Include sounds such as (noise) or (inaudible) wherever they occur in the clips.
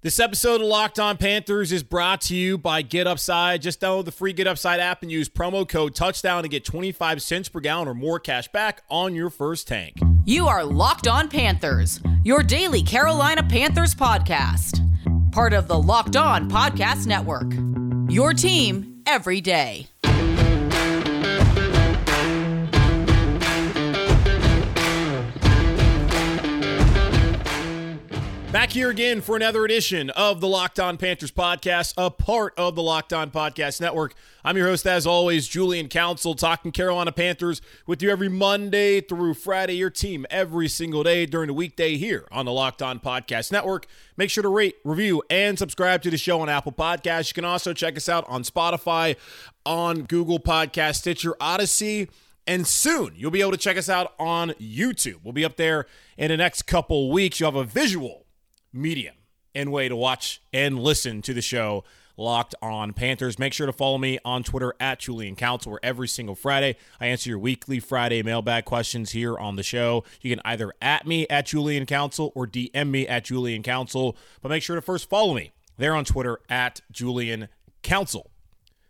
This episode of Locked On Panthers is brought to you by Get Upside. Just download the free Get Upside app and use promo code touchdown to get 25 cents per gallon or more cash back on your first tank. You are Locked On Panthers, your daily Carolina Panthers podcast. Part of the Locked On Podcast Network. Your team every day. Back here again for another edition of the Locked On Panthers podcast, a part of the Locked On Podcast Network. I'm your host, as always, Julian Council, talking Carolina Panthers with you every Monday through Friday, your team every single day during the weekday here on the Locked On Podcast Network. Make sure to rate, review, and subscribe to the show on Apple Podcasts. You can also check us out on Spotify, on Google Podcast, Stitcher, Audacy. And soon you'll be able to check us out on YouTube. We'll be up there in the next couple weeks. You'll have a visual medium and way to watch and listen to the show Locked On Panthers. Make sure to follow me on Twitter at Julian Council, where every single Friday I answer your weekly Friday mailbag questions here on the show. You can either at me at Julian Council or DM me at Julian Council, but make sure to first follow me there on Twitter at Julian Council.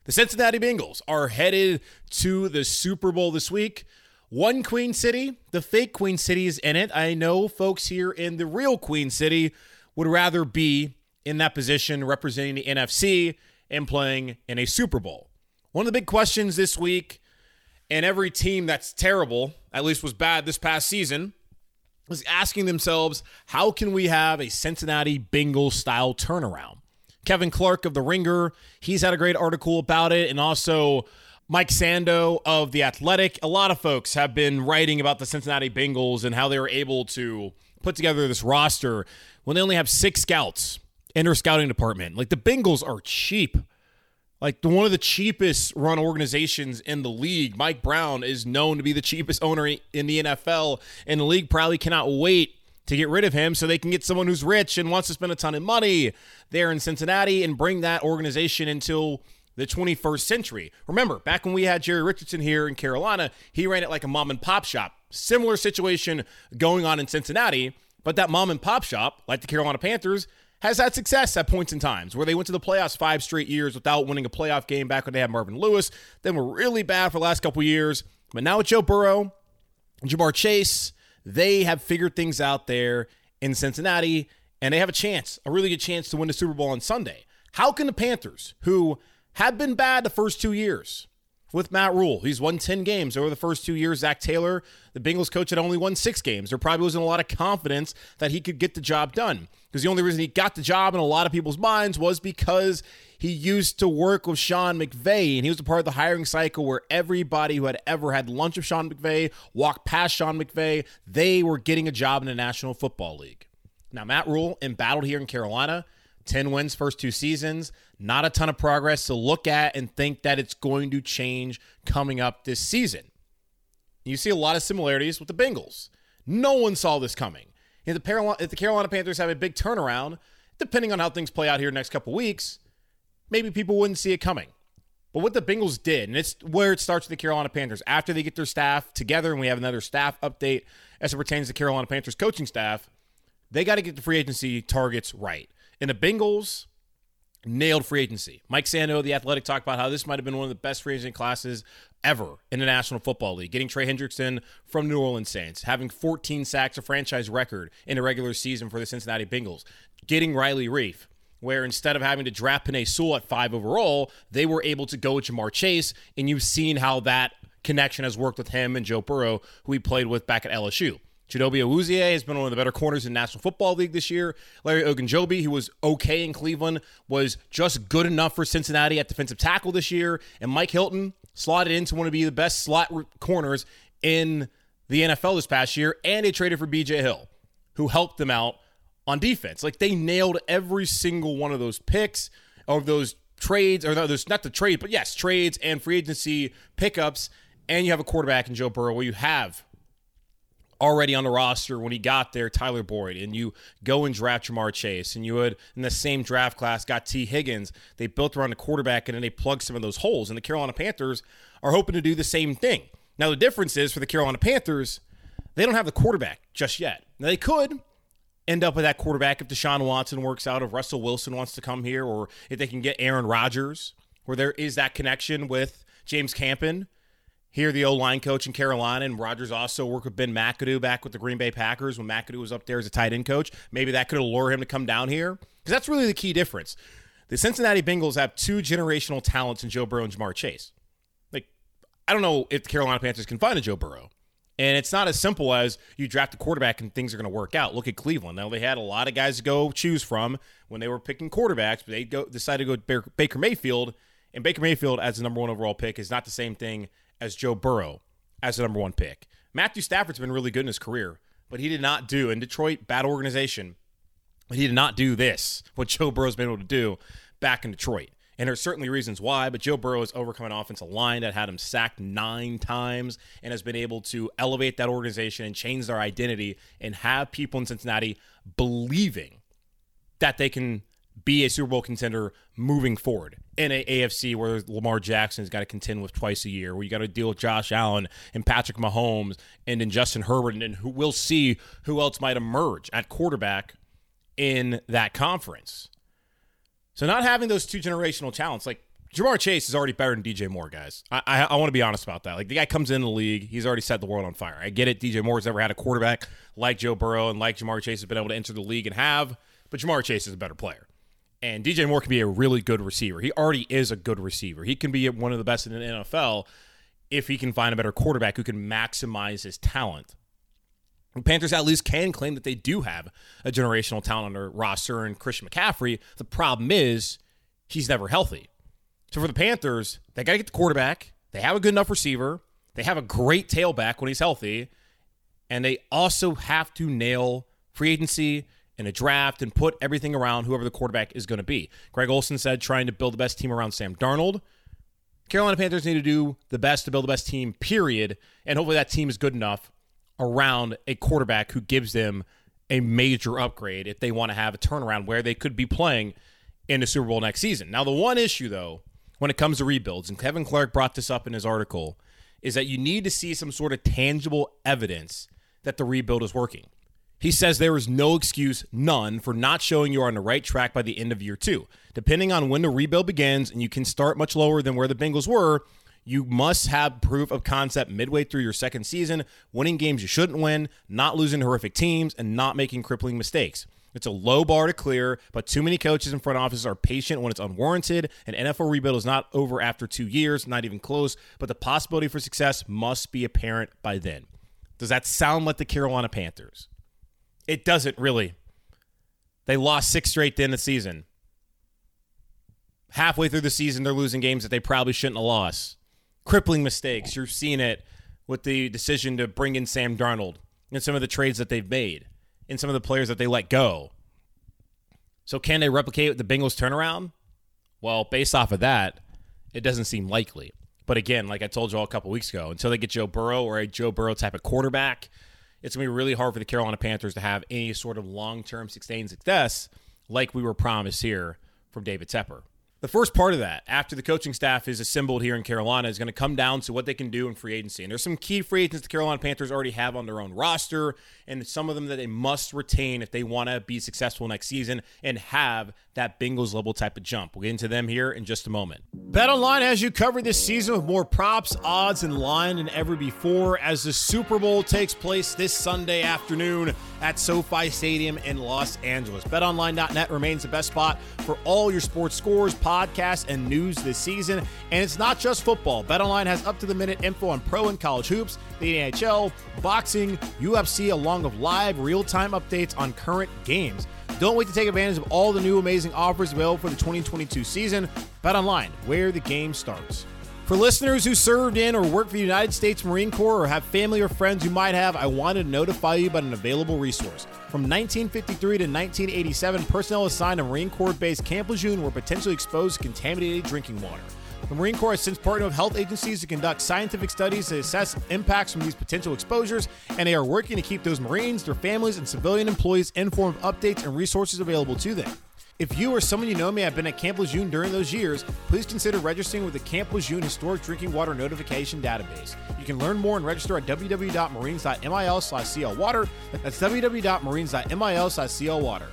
The Cincinnati Bengals are headed to the Super Bowl this week. One Queen City, the fake Queen City is in it. I know folks here in the real Queen City would rather be in that position representing the NFC and playing in a Super Bowl. One of the big questions this week, and every team that's terrible, at least was bad this past season, is asking themselves, how can we have a Cincinnati Bengals style turnaround? Kevin Clark of The Ringer, he's had a great article about it, and also Mike Sando of The Athletic. A lot of folks have been writing about the Cincinnati Bengals and how they were able to put together this roster when they only have six scouts in their scouting department. Like the Bengals are cheap. Like one of the cheapest run organizations in the league. Mike Brown is known to be the cheapest owner in the NFL, and the league probably cannot wait to get rid of him so they can get someone who's rich and wants to spend a ton of money there in Cincinnati and bring that organization into the 21st century. Remember, back when we had Jerry Richardson here in Carolina, he ran it like a mom and pop shop. Similar situation going on in Cincinnati, but that mom and pop shop, like the Carolina Panthers, has had success at points in times where they went to the playoffs five straight years without winning a playoff game back when they had Marvin Lewis. Then were really bad for the last couple years. But now with Joe Burrow, Ja'Marr Chase, they have figured things out there in Cincinnati, and they have a chance, a really good chance to win the Super Bowl on Sunday. How can the Panthers, who have been bad the first two years with Matt Rhule. He's won 10 games over the first two years. Zac Taylor, the Bengals coach, had only won six games. There probably wasn't a lot of confidence that he could get the job done because the only reason he got the job in a lot of people's minds was because he used to work with Sean McVay, and he was a part of the hiring cycle where everybody who had ever had lunch with Sean McVay, walked past Sean McVay, they were getting a job in the National Football League. Now, Matt Rhule embattled here in Carolina. 10 wins first two seasons. Not a ton of progress to look at and think that it's going to change coming up this season. You see a lot of similarities with the Bengals. No one saw this coming. If the, if the Carolina Panthers have a big turnaround, depending on how things play out here next couple weeks, maybe people wouldn't see it coming. But what the Bengals did, and it's where it starts with the Carolina Panthers, after they get their staff together, and we have another staff update as it pertains to Carolina Panthers coaching staff, they got to get the free agency targets right. And the Bengals nailed free agency. Mike Sando, the athletic, talked about how this might have been one of the best free agent classes ever in the National Football League. Getting Trey Hendrickson from New Orleans Saints, having 14 sacks, a franchise record in a regular season for the Cincinnati Bengals. Getting Riley Reiff, where instead of having to draft Penei Sewell at five overall, they were able to go with Ja'Marr Chase, and you've seen how that connection has worked with him and Joe Burrow, who he played with back at LSU. Chidobe Awuzie has been one of the better corners in National Football League this year. Larry Ogunjobi, who was okay in Cleveland, was just good enough for Cincinnati at defensive tackle this year. And Mike Hilton slotted into one of the best slot corners in the NFL this past year. And they traded for BJ Hill, who helped them out on defense. Like they nailed every single one of those picks or those trades, or there's not the trade, but yes, trades and free agency pickups, and you have a quarterback in Joe Burrow where you have already on the roster when he got there, Tyler Boyd, and you go and draft Ja'Marr Chase, and you would in the same draft class got Tee Higgins. They built around the quarterback and then they plugged some of those holes. And the Carolina Panthers are hoping to do the same thing. Now the difference is for the Carolina Panthers, they don't have the quarterback just yet. Now they could end up with that quarterback if Deshaun Watson works out, if Russell Wilson wants to come here, or if they can get Aaron Rodgers, where there is that connection with James Campen here, the O line coach in Carolina, and Rodgers also worked with Ben McAdoo back with the Green Bay Packers when McAdoo was up there as a tight end coach. Maybe that could allure him to come down here because that's really the key difference. The Cincinnati Bengals have two generational talents in Joe Burrow and Ja'Marr Chase. Like, I don't know if the Carolina Panthers can find a Joe Burrow. And it's not as simple as you draft a quarterback and things are going to work out. Look at Cleveland. Now they had a lot of guys to go choose from when they were picking quarterbacks, but they go decided to go Baker Mayfield. And Baker Mayfield as the number one overall pick is not the same thing as Joe Burrow as the number one pick. Matthew Stafford's been really good in his career, but he did not do in Detroit, bad organization. He did not do this, what Joe Burrow's been able to do back in Detroit. And there's certainly reasons why, but Joe Burrow has overcome an offensive line that had him sacked nine times and has been able to elevate that organization and change their identity and have people in Cincinnati believing that they can be a Super Bowl contender moving forward in a AFC where Lamar Jackson's got to contend with twice a year, where you got to deal with Josh Allen and Patrick Mahomes and then Justin Herbert, and who we'll see who else might emerge at quarterback in that conference. So not having those two generational talents, like Ja'Marr Chase is already better than DJ Moore, guys. I, I, I want to be honest about that. Like the guy comes in the league, he's already set the world on fire. I get it. DJ Moore's never had a quarterback like Joe Burrow and like Ja'Marr Chase has been able to enter the league and have, but Ja'Marr Chase is a better player. And DJ Moore can be a really good receiver. He already is a good receiver. He can be one of the best in the NFL if he can find a better quarterback who can maximize his talent. The Panthers at least can claim that they do have a generational talent on their roster and Christian McCaffrey. The problem is he's never healthy. So for the Panthers, they got to get the quarterback. They have a good enough receiver. They have a great tailback when he's healthy. And they also have to nail free agency in a draft and put everything around whoever the quarterback is going to be. Greg Olsen said trying to build the best team around Sam Darnold. Carolina Panthers need to do the best to build the best team, period. And hopefully that team is good enough around a quarterback who gives them a major upgrade if they want to have a turnaround where they could be playing in the Super Bowl next season. Now, the one issue, though, when it comes to rebuilds, and Kevin Clark brought this up in his article, is that you need to see some sort of tangible evidence that the rebuild is working. He says there is no excuse, none, for not showing you are on the right track by the end of year two. Depending on when the rebuild begins, and you can start much lower than where the Bengals were, you must have proof of concept midway through your second season, winning games you shouldn't win, not losing horrific teams, and not making crippling mistakes. It's a low bar to clear, but too many coaches and front offices are patient when it's unwarranted. An NFL rebuild is not over after two years, not even close, but the possibility for success must be apparent by then. Does that sound like the Carolina Panthers? It doesn't really. They lost six straight to end the season. Halfway through the season, they're losing games that they probably shouldn't have lost. Crippling mistakes. You're seeing it with the decision to bring in Sam Darnold and some of the trades that they've made and some of the players that they let go. So, can they replicate the Bengals turnaround? Well, based off of that, it doesn't seem likely. But again, like I told you all a couple weeks ago, until they get Joe Burrow or a Joe Burrow type of quarterback, it's going to be really hard for the Carolina Panthers to have any sort of long term sustained success like we were promised here from David Tepper. The first part of that, after the coaching staff is assembled here in Carolina, is going to come down to what they can do in free agency. And there's some key free agents the Carolina Panthers already have on their own roster, and some of them that they must retain if they want to be successful next season and have that Bengals level type of jump. We'll get into them here in just a moment. Bet Online has you covered this season with more props, odds, and line than ever before as the Super Bowl takes place this Sunday afternoon at SoFi Stadium in Los Angeles. BetOnline.net remains the best spot for all your sports scores, podcasts, and news this season. And it's not just football. BetOnline has up to the minute info on pro and college hoops, the NHL, boxing, UFC, along with live real time updates on current games. Don't wait to take advantage of all the new amazing offers available for the 2022 season. BetOnline, where the game starts. For listeners who served in or worked for the United States Marine Corps or have family or friends who might have, I wanted to notify you about an available resource. From 1953 to 1987, personnel assigned to Marine Corps based Camp Lejeune were potentially exposed to contaminated drinking water. The Marine Corps has since partnered with health agencies to conduct scientific studies to assess impacts from these potential exposures, and they are working to keep those Marines, their families, and civilian employees informed of updates and resources available to them. If you or someone you know may have been at Camp Lejeune during those years, please consider registering with the Camp Lejeune Historic Drinking Water Notification Database. You can learn more and register at www.marines.mil slash clwater. That's www.marines.mil slash clwater.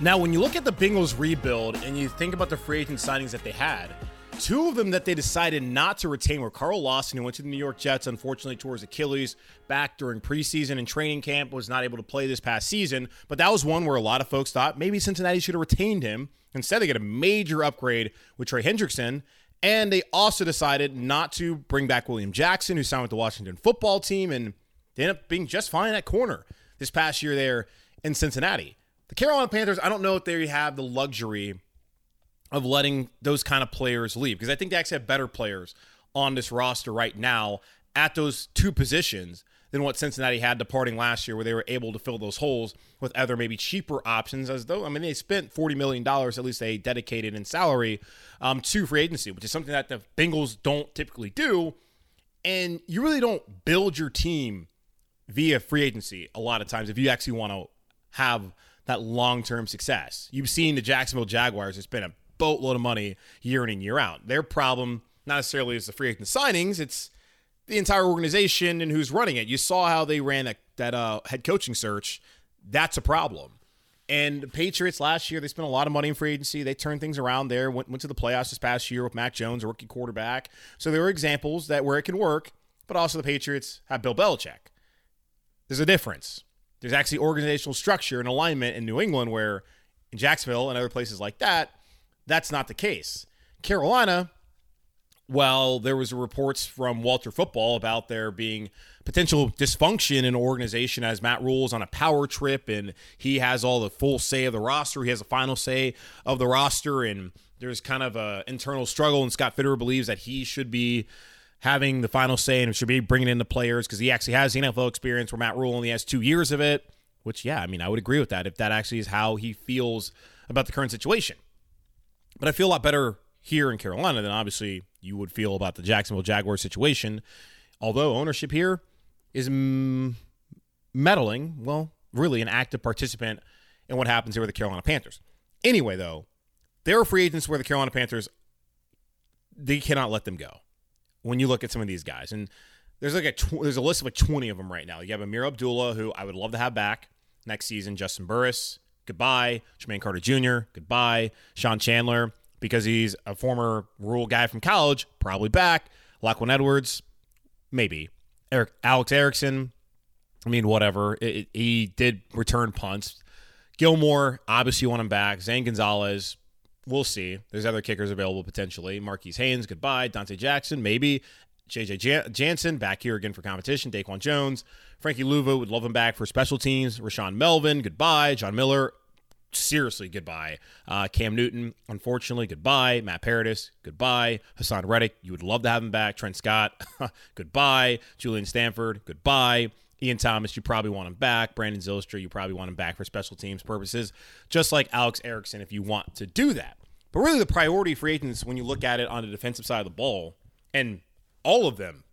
Now, when you look at the Bengals rebuild and you think about the free agent signings that they had, Two of them that they decided not to retain were Carl Lawson, who went to the New York Jets, unfortunately tore his Achilles back during preseason and training camp, was not able to play this past season. But that was one where a lot of folks thought maybe Cincinnati should have retained him. Instead, they get a major upgrade with Trey Hendrickson. And they also decided not to bring back William Jackson, who signed with the Washington football team, and they ended up being just fine at corner this past year there in Cincinnati. The Carolina Panthers, I don't know if they have the luxury of letting those kind of players leave because I think they actually have better players on this roster right now at those two positions than what Cincinnati had departing last year, where they were able to fill those holes with other maybe cheaper options. As though I mean they spent forty million dollars, at least they dedicated in salary um, to free agency, which is something that the Bengals don't typically do. And you really don't build your team via free agency a lot of times if you actually want to have that long term success. You've seen the Jacksonville Jaguars; it's been a boatload of money year in and year out. Their problem, not necessarily is the free agent signings, it's the entire organization and who's running it. You saw how they ran that, that uh, head coaching search. That's a problem. And the Patriots last year, they spent a lot of money in free agency. They turned things around there, went, went to the playoffs this past year with Mac Jones, a rookie quarterback. So there are examples that where it can work, but also the Patriots have Bill Belichick. There's a difference. There's actually organizational structure and alignment in New England where in Jacksonville and other places like that, that's not the case. Carolina, well, there was reports from Walter Football about there being potential dysfunction in organization as Matt Rhule's on a power trip and he has all the full say of the roster. He has the final say of the roster, and there's kind of a internal struggle. And Scott Fitterer believes that he should be having the final say and should be bringing in the players because he actually has the NFL experience where Matt Rhule only has two years of it. Which, yeah, I mean, I would agree with that if that actually is how he feels about the current situation. But I feel a lot better here in Carolina than obviously you would feel about the Jacksonville Jaguars situation. Although ownership here is meddling, well, really an active participant in what happens here with the Carolina Panthers. Anyway, though, there are free agents where the Carolina Panthers they cannot let them go. When you look at some of these guys, and there's like a tw- there's a list of like 20 of them right now. You have Ameer Abdullah, who I would love to have back next season. Juston Burris, Goodbye. Jermaine Carter Jr. Goodbye. Sean Chandler, because he's a former Rhule guy from college, probably back. Lachlan Edwards, maybe. Eric Alex Erickson, I mean, whatever. It, it, he did return punts. Gilmore, obviously, want him back. Zane Gonzalez, we'll see. There's other kickers available potentially. Marquis Haynes, goodbye. Donte Jackson, maybe. JJ Jan- Jansen back here again for competition. Daquan Jones, Frankie Luvu would love him back for special teams. Rashaan Melvin, goodbye. John Miller, seriously goodbye. Uh, Cam Newton, unfortunately, goodbye. Matt Paradis, goodbye. Haason Reddick, you would love to have him back. Trent Scott, (laughs) goodbye. Julian Stanford, goodbye. Ian Thomas, you probably want him back. Brandon Zylstra, you probably want him back for special teams purposes, just like Alex Erickson if you want to do that. But really, the priority for agents, when you look at it on the defensive side of the ball, and all of them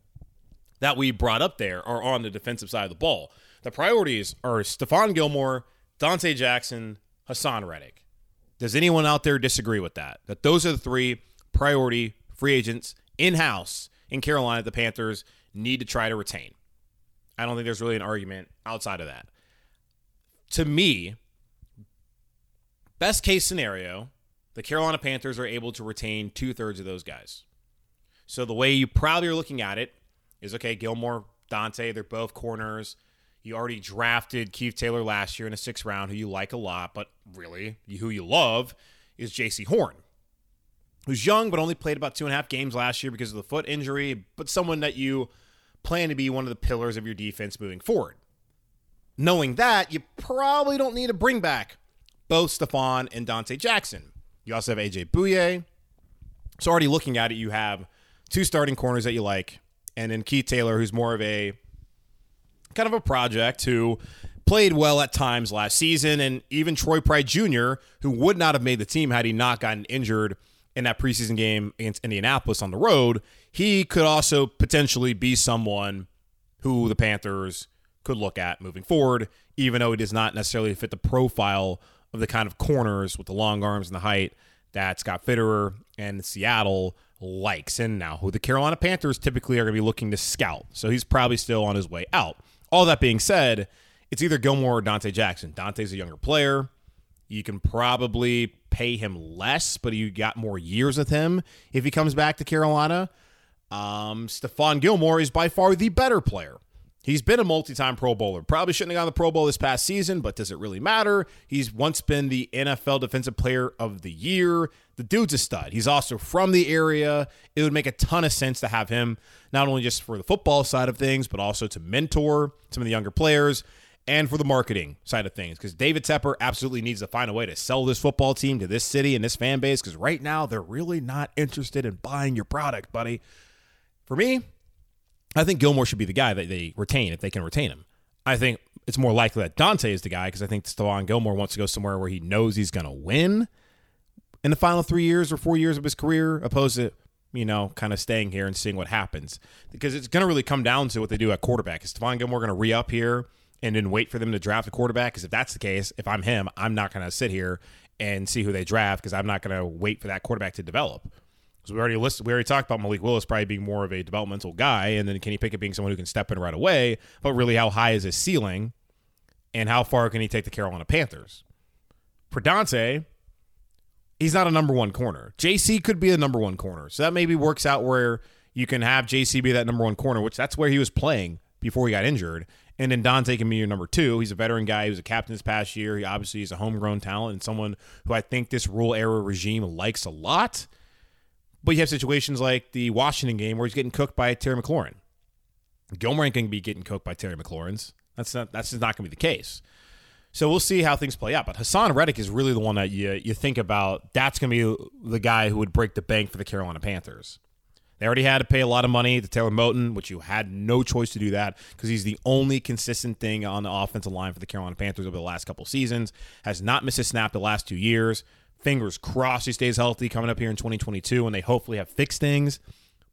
that we brought up there are on the defensive side of the ball. The priorities are Stephon Gilmore, Donte Jackson, Haason Reddick. Does anyone out there disagree with that? That those are the three priority free agents in house in Carolina the Panthers need to try to retain. I don't think there's really an argument outside of that. To me, best case scenario, the Carolina Panthers are able to retain two thirds of those guys. So the way you probably are looking at it is okay, Gilmore, Donte, they're both corners. You already drafted Keith Taylor last year in a sixth round, who you like a lot, but really, who you love is Jaycee Horn, who's young but only played about two and a half games last year because of the foot injury, but someone that you plan to be one of the pillars of your defense moving forward. Knowing that, you probably don't need to bring back both Stephon and Donte Jackson. You also have AJ Bouye. So already looking at it, you have two starting corners that you like, and then Keith Taylor, who's more of a kind of a project who played well at times last season, and even Troy Pride Jr., who would not have made the team had he not gotten injured in that preseason game against Indianapolis on the road. He could also potentially be someone who the Panthers could look at moving forward, even though he does not necessarily fit the profile of the kind of corners with the long arms and the height that Scott Fitterer and Seattle likes. And now who the Carolina Panthers typically are going to be looking to scout. So he's probably still on his way out. All that being said, it's either Gilmore or Donte Jackson. Donte's a younger player. You can probably pay him less, but you got more years with him if he comes back to Carolina. Um, Stephon Gilmore is by far the better player. He's been a multi-time Pro Bowler. Probably shouldn't have gone the Pro Bowl this past season, but does it really matter? He's once been the NFL Defensive Player of the Year. The dude's a stud. He's also from the area. It would make a ton of sense to have him not only just for the football side of things, but also to mentor some of the younger players and for the marketing side of things. Because David Tepper absolutely needs to find a way to sell this football team to this city and this fan base. Because right now they're really not interested in buying your product, buddy. For me, I think Gilmore should be the guy that they retain if they can retain him. I think it's more likely that Donte is the guy because I think Stephon Gilmore wants to go somewhere where he knows he's going to win in the final three years or four years of his career, opposed to you know kind of staying here and seeing what happens. Because it's going to really come down to what they do at quarterback. Is Stephon Gilmore going to re up here and then wait for them to draft a quarterback? Because if that's the case, if I'm him, I'm not going to sit here and see who they draft because I'm not going to wait for that quarterback to develop. So we already listed, we already talked about Malik Willis probably being more of a developmental guy, and then Kenny Pickett being someone who can step in right away. But really, how high is his ceiling, and how far can he take the Carolina Panthers? For Donte, he's not a number one corner. Jaycee could be a number one corner, so that maybe works out where you can have Jaycee be that number one corner, which that's where he was playing before he got injured. And then Donte can be your number two. He's a veteran guy. He was a captain this past year. He obviously is a homegrown talent and someone who I think this Rhule era regime likes a lot. But you have situations like the Washington game where he's getting cooked by Terry McLaurin. Gilmore ain't going to be getting cooked by Terry McLaurin's. That's not that's just not going to be the case. So we'll see how things play out. But Haason Reddick is really the one that you you think about. That's going to be the guy who would break the bank for the Carolina Panthers. They already had to pay a lot of money to Taylor Moton, which you had no choice to do that because he's the only consistent thing on the offensive line for the Carolina Panthers over the last couple seasons. Has not missed a snap the last two years. Fingers crossed he stays healthy coming up here in 2022 and they hopefully have fixed things.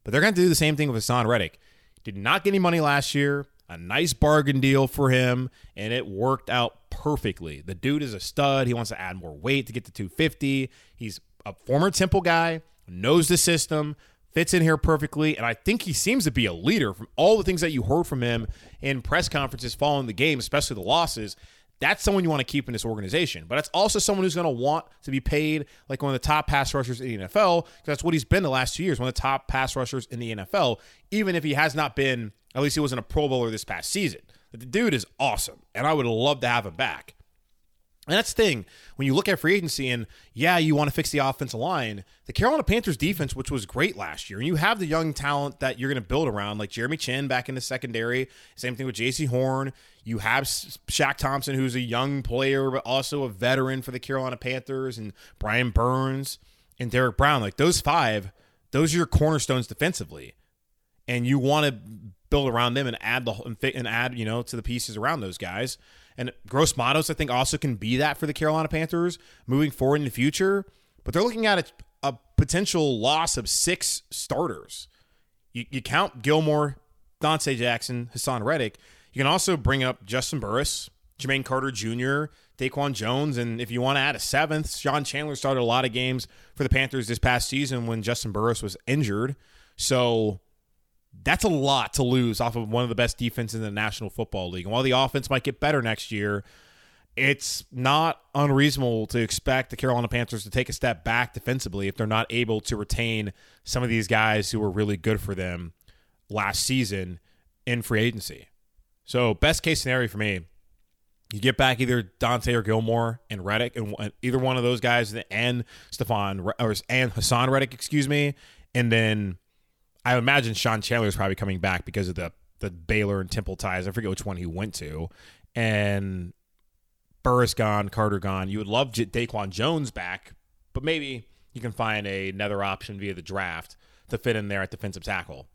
But they're going to do the same thing with Haason Reddick. Did not get any money last year. A nice bargain deal for him, and it worked out perfectly. The dude is a stud. He wants to add more weight to get to 250. He's a former Temple guy, knows the system, fits in here perfectly, and I think he seems to be a leader from all the things that you heard from him in press conferences following the game, especially the losses that's someone you want to keep in this organization. But it's also someone who's going to want to be paid like one of the top pass rushers in the NFL because that's what he's been the last two years, one of the top pass rushers in the NFL, even if he has not been, at least he wasn't a Pro Bowler this past season. But the dude is awesome, and I would love to have him back. And that's the thing. When you look at free agency and, yeah, you want to fix the offensive line, the Carolina Panthers defense, which was great last year, and you have the young talent that you're going to build around, like Jeremy Chinn back in the secondary. Same thing with Jaycee Horn. You have Shaq Thompson, who's a young player, but also a veteran for the Carolina Panthers, and Brian Burns and Derrick Brown. Like those five, those are your cornerstones defensively. And you want to build around them and add the and add, you know, to the pieces around those guys. And Gross Matos, I think, also can be that for the Carolina Panthers moving forward in the future. But they're looking at a, a potential loss of six starters. You, you count Gilmore, Donte Jackson, Haason Reddick. You can also bring up Juston Burris, Jermaine Carter Jr., Daquan Jones, and if you want to add a seventh, Sean Chandler started a lot of games for the Panthers this past season when Juston Burris was injured. So that's a lot to lose off of one of the best defenses in the National Football League. And while the offense might get better next year, it's not unreasonable to expect the Carolina Panthers to take a step back defensively if they're not able to retain some of these guys who were really good for them last season in free agency. So, best case scenario for me, you get back either Donte or Gilmore and Reddick, and either one of those guys, and Stephon or and Haason Reddick, excuse me, and then I imagine Sean Chandler is probably coming back because of the the Baylor and Temple ties. I forget which one he went to, and Burris gone, Carter gone. You would love J- Daquan Jones back, but maybe you can find a, another option via the draft to fit in there at defensive tackle.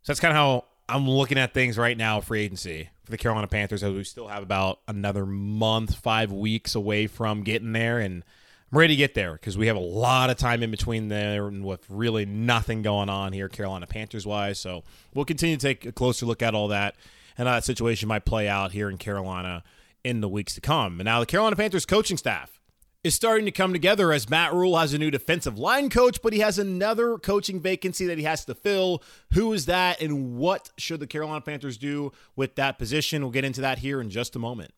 So that's kind of how I'm looking at things right now, free agency for the Carolina Panthers, as we still have about another month, five weeks away from getting there. And I'm ready to get there because we have a lot of time in between there and with really nothing going on here, Carolina Panthers wise. So we'll continue to take a closer look at all that and how that situation might play out here in Carolina in the weeks to come. And now the Carolina Panthers coaching staff is starting to come together as Matt Rhule has a new defensive line coach, but he has another coaching vacancy that he has to fill. Who is that, and what should the Carolina Panthers do with that position? We'll get into that here in just a moment.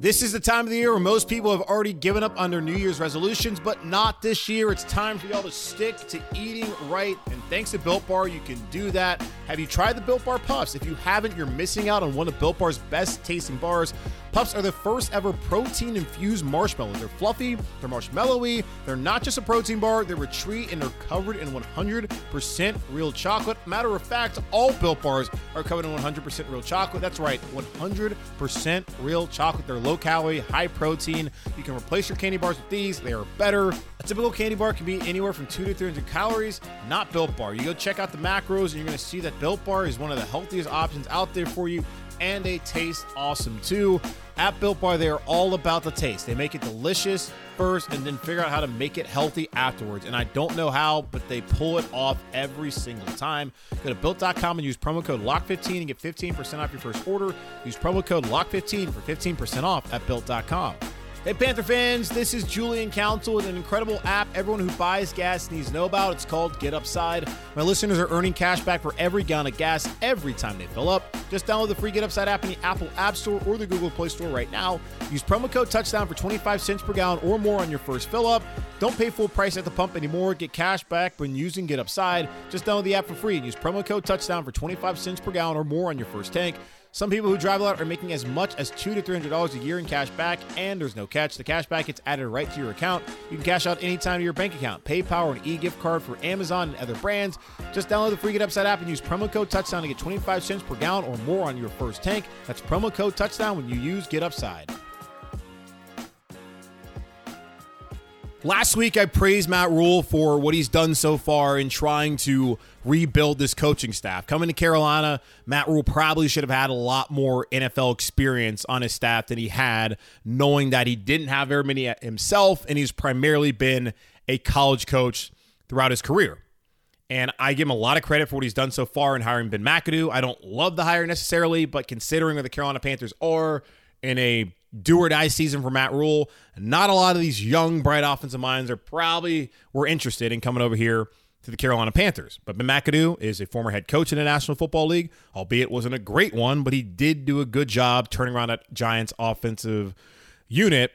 This is the time of the year where most people have already given up on their New Year's resolutions, but not this year. It's time for y'all to stick to eating right. And thanks to Built Bar, you can do that. Have you tried the Built Bar Puffs? If you haven't, you're missing out on one of Built Bar's best tasting bars. Puffs are the first ever protein infused marshmallows. They're fluffy, they're marshmallowy, they're not just a protein bar, they're a treat and they're covered in 100% real chocolate. Matter of fact, all Built Bars are covered in 100% real chocolate. That's right, 100% real chocolate. They're low calorie, high protein. You can replace your candy bars with these, they are better. A typical candy bar can be anywhere from 2 to 300 calories, not Built Bar. You go check out the macros and you're going to see that Built Bar is one of the healthiest options out there for you and they taste awesome too. At Built Bar, they are all about the taste. They make it delicious first and then figure out how to make it healthy afterwards. And I don't know how, but they pull it off every single time. Go to built.com and use promo code LOCK15 and get 15% off your first order. Use promo code LOCK15 for 15% off at built.com. Hey, Panther fans, this is Julian Council with an incredible app everyone who buys gas needs to know about. It's called Get Upside. My listeners are earning cash back for every gallon of gas every time they fill up. Just download the free Get Upside app in the Apple App Store or the Google Play Store right now. Use promo code Touchdown for 25 cents per gallon or more on your first fill up. Don't pay full price at the pump anymore. Get cash back when using Get Upside. Just download the app for free and use promo code Touchdown for 25 cents per gallon or more on your first tank. Some people who drive a lot are making as much as two to three hundred dollars a year in cash back, and there's no catch. The cash back gets added right to your account. You can cash out anytime to your bank account, PayPal, or an e-gift card for Amazon and other brands. Just download the free Get Upside app and use promo code Touchdown to get 25 cents per gallon or more on your first tank. That's promo code Touchdown when you use Get Upside. Last week, I praised Matt Rhule for what he's done so far in trying to rebuild this coaching staff. Coming to Carolina, Matt Rhule probably should have had a lot more NFL experience on his staff than he had, knowing that he didn't have very many himself, and he's primarily been a college coach throughout his career. And I give him a lot of credit for what he's done so far in hiring Ben McAdoo. I don't love the hire necessarily, but considering where the Carolina Panthers are in a do or die season for Matt Rhule, Not a lot of these young, bright offensive minds are probably were interested in coming over here to the Carolina Panthers. But Ben McAdoo is a former head coach in the National Football League, albeit wasn't a great one, but he did do a good job turning around that Giants offensive unit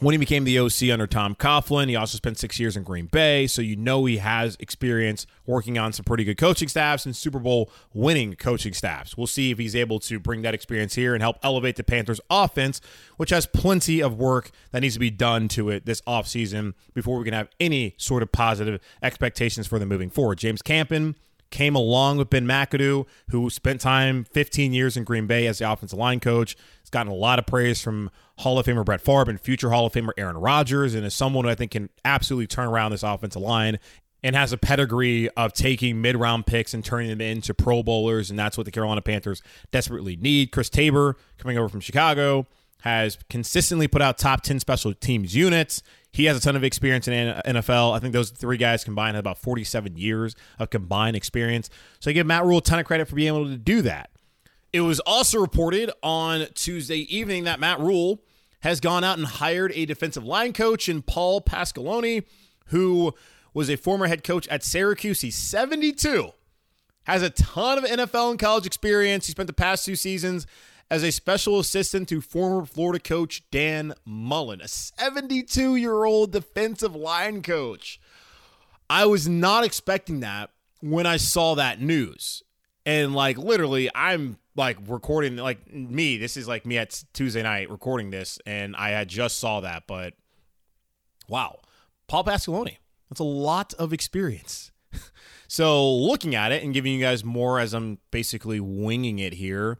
when he became the OC under Tom Coughlin. He also spent six years in Green Bay, so you know he has experience working on some pretty good coaching staffs and Super Bowl winning coaching staffs. We'll see if he's able to bring that experience here and help elevate the Panthers offense, which has plenty of work that needs to be done to it this offseason before we can have any sort of positive expectations for them moving forward. James Campen came along with Ben McAdoo, who spent time 15 years in Green Bay as the offensive line coach. He's gotten a lot of praise from Hall of Famer Brett Favre and future Hall of Famer Aaron Rodgers, and is someone who I think can absolutely turn around this offensive line and has a pedigree of taking mid round picks and turning them into Pro Bowlers, and that's what the Carolina Panthers desperately need. Chris Tabor, coming over from Chicago, has consistently put out top 10 special teams units. He has a ton of experience in NFL. I think those three guys combined have about 47 years of combined experience. So I give Matt Rhule a ton of credit for being able to do that. It was also reported on Tuesday evening that Matt Rhule has gone out and hired a defensive line coach in Paul Pasqualoni, who was a former head coach at Syracuse. He's 72, has a ton of NFL and college experience. He spent the past two seasons as a special assistant to former Florida coach Dan Mullen, a 72 year old defensive line coach. I was not expecting that when I saw that news. And like literally, I'm like recording like me. This is like me at Tuesday night recording this, and I had just saw that. But wow, Paul Pasqualoni. That's a lot of experience. (laughs) so looking at it and giving you guys more as I'm basically winging it here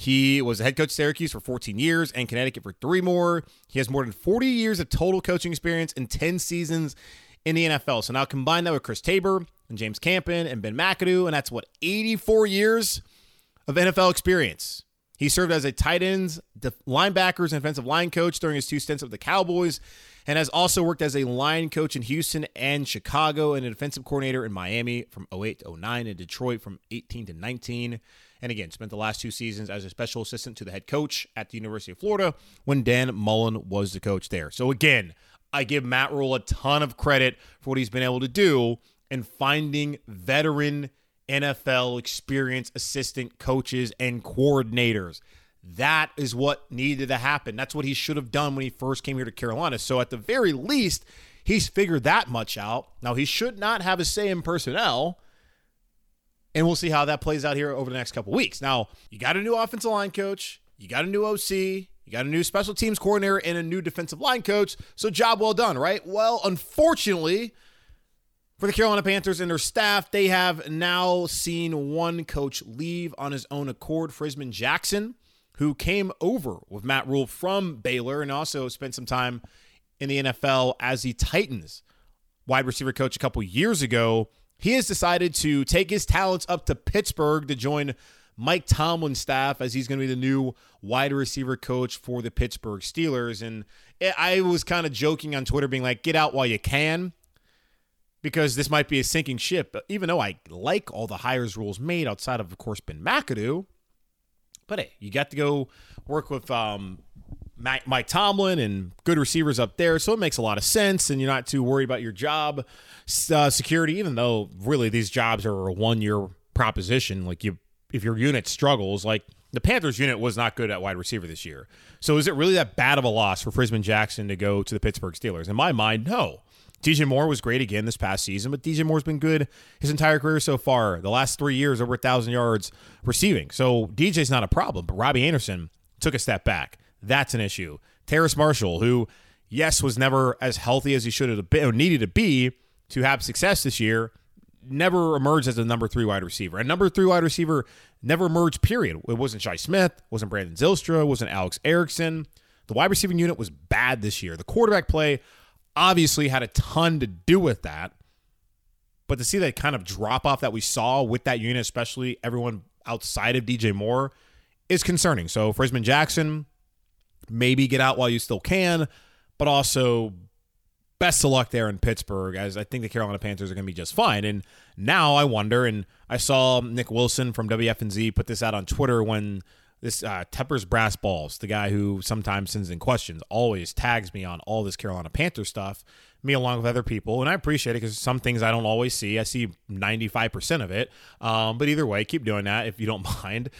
He was a head coach at Syracuse for 14 years and Connecticut for three more. He has more than 40 years of total coaching experience and 10 seasons in the NFL. So now combine that with Chris Tabor and James Campen and Ben McAdoo, and that's what 84 years of NFL experience. He served as a tight ends, linebackers, and defensive line coach during his two stints with the Cowboys, and has also worked as a line coach in Houston and Chicago and a defensive coordinator in Miami from 08 to 09 and Detroit from 18 to 19. And again, spent the last two seasons as a special assistant to the head coach at the University of Florida when Dan Mullen was the coach there. So again, I give Matt Rhule a ton of credit for what he's been able to do in finding veteran NFL experience assistant coaches and coordinators. That is what needed to happen. That's what he should have done when he first came here to Carolina. So at the very least, he's figured that much out. Now he should not have a say in personnel. And we'll see how that plays out here over the next couple weeks. Now, you got a new offensive line coach, you got a new OC, you got a new special teams coordinator, and a new defensive line coach. So, job well done, right? Well, unfortunately, for the Carolina Panthers and their staff, they have now seen one coach leave on his own accord, Frisman Jackson, who came over with Matt Rhule from Baylor and also spent some time in the NFL as the Titans wide receiver coach a couple years ago. He has decided to take his talents up to Pittsburgh to join Mike Tomlin's staff as he's going to be the new wide receiver coach for the Pittsburgh Steelers. And I was kind of joking on Twitter, being like, get out while you can because this might be a sinking ship. Even though I like all the hires Rhule's made outside of, of course, Ben McAdoo. But hey, you got to go work with um, Mike Tomlin and good receivers up there, so it makes a lot of sense, and you're not too worried about your job uh, security. Even though really these jobs are a one year proposition, like you, if your unit struggles, like the Panthers unit was not good at wide receiver this year. So is it really that bad of a loss for Frisman Jackson to go to the Pittsburgh Steelers? In my mind, no. DJ Moore was great again this past season, but DJ Moore's been good his entire career so far. The last three years, over a thousand yards receiving. So DJ's not a problem, but Robbie Anderson took a step back. That's an issue. Terrace Marshall, who, yes, was never as healthy as he should have been or needed to be to have success this year, never emerged as a number three wide receiver. A number three wide receiver never emerged, period. It wasn't Shi Smith, wasn't Brandon Zylstra, wasn't Alex Erickson. The wide receiving unit was bad this year. The quarterback play obviously had a ton to do with that. But to see that kind of drop off that we saw with that unit, especially everyone outside of DJ Moore, is concerning. So Frisman Jackson, maybe get out while you still can, but also best of luck there in Pittsburgh, as I think the Carolina Panthers are going to be just fine. And now I wonder, and I saw Nick Wilson from WFNZ put this out on Twitter when this uh, Tepper's Brass Balls, the guy who sometimes sends in questions, always tags me on all this Carolina Panther stuff, me along with other people. And I appreciate it because some things I don't always see. I see 95% of it. Um, but either way, keep doing that if you don't (laughs) mind.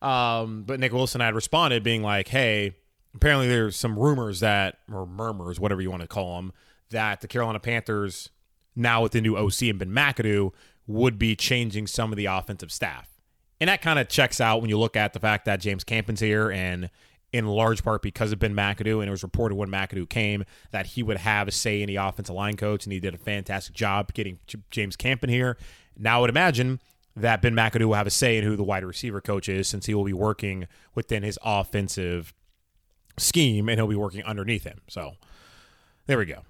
Um, but Nick Wilson I had responded being like, hey, apparently there's some rumors that, or murmurs, whatever you want to call them, that the Carolina Panthers, now with the new OC and Ben McAdoo, would be changing some of the offensive staff. And that kind of checks out when you look at the fact that James Campen's here and in large part because of Ben McAdoo. And it was reported when McAdoo came that he would have a say in the offensive line coach, and he did a fantastic job getting James Campen here. Now I would imagine that Ben McAdoo will have a say in who the wide receiver coach is since he will be working within his offensive scheme and he'll be working underneath him. So there we go.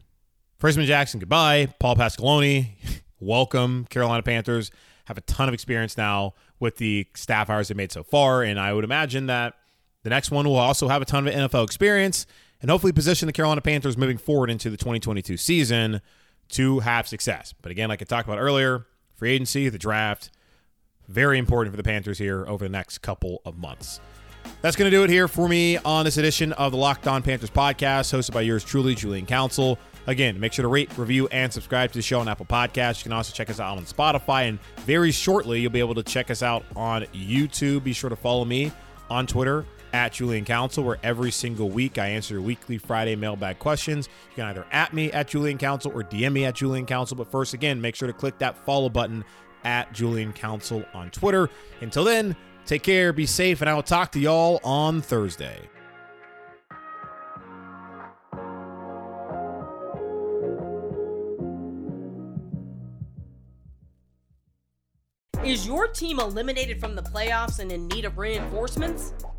Frisman Jackson, goodbye. Paul Pasqualoni, (laughs) welcome. Carolina Panthers have a ton of experience now with the staff hires they made so far. And I would imagine that the next one will also have a ton of NFL experience and hopefully position the Carolina Panthers moving forward into the 2022 season to have success. But again, like I talked about earlier, free agency, the draft, very important for the Panthers here over the next couple of months. That's going to do it here for me on this edition of the Locked On Panthers podcast, hosted by yours truly, Julian Council. Again, make sure to rate, review, and subscribe to the show on Apple Podcasts. You can also check us out on Spotify, and very shortly, you'll be able to check us out on YouTube. Be sure to follow me on Twitter at Julian Council, where every single week I answer your weekly Friday mailbag questions. You can either at me at Julian Council or DM me at Julian Council. But first, again, make sure to click that follow button at Julian Council on Twitter. Until then, take care, be safe, and I will talk to y'all on Thursday. Is your team eliminated from the playoffs and in need of reinforcements?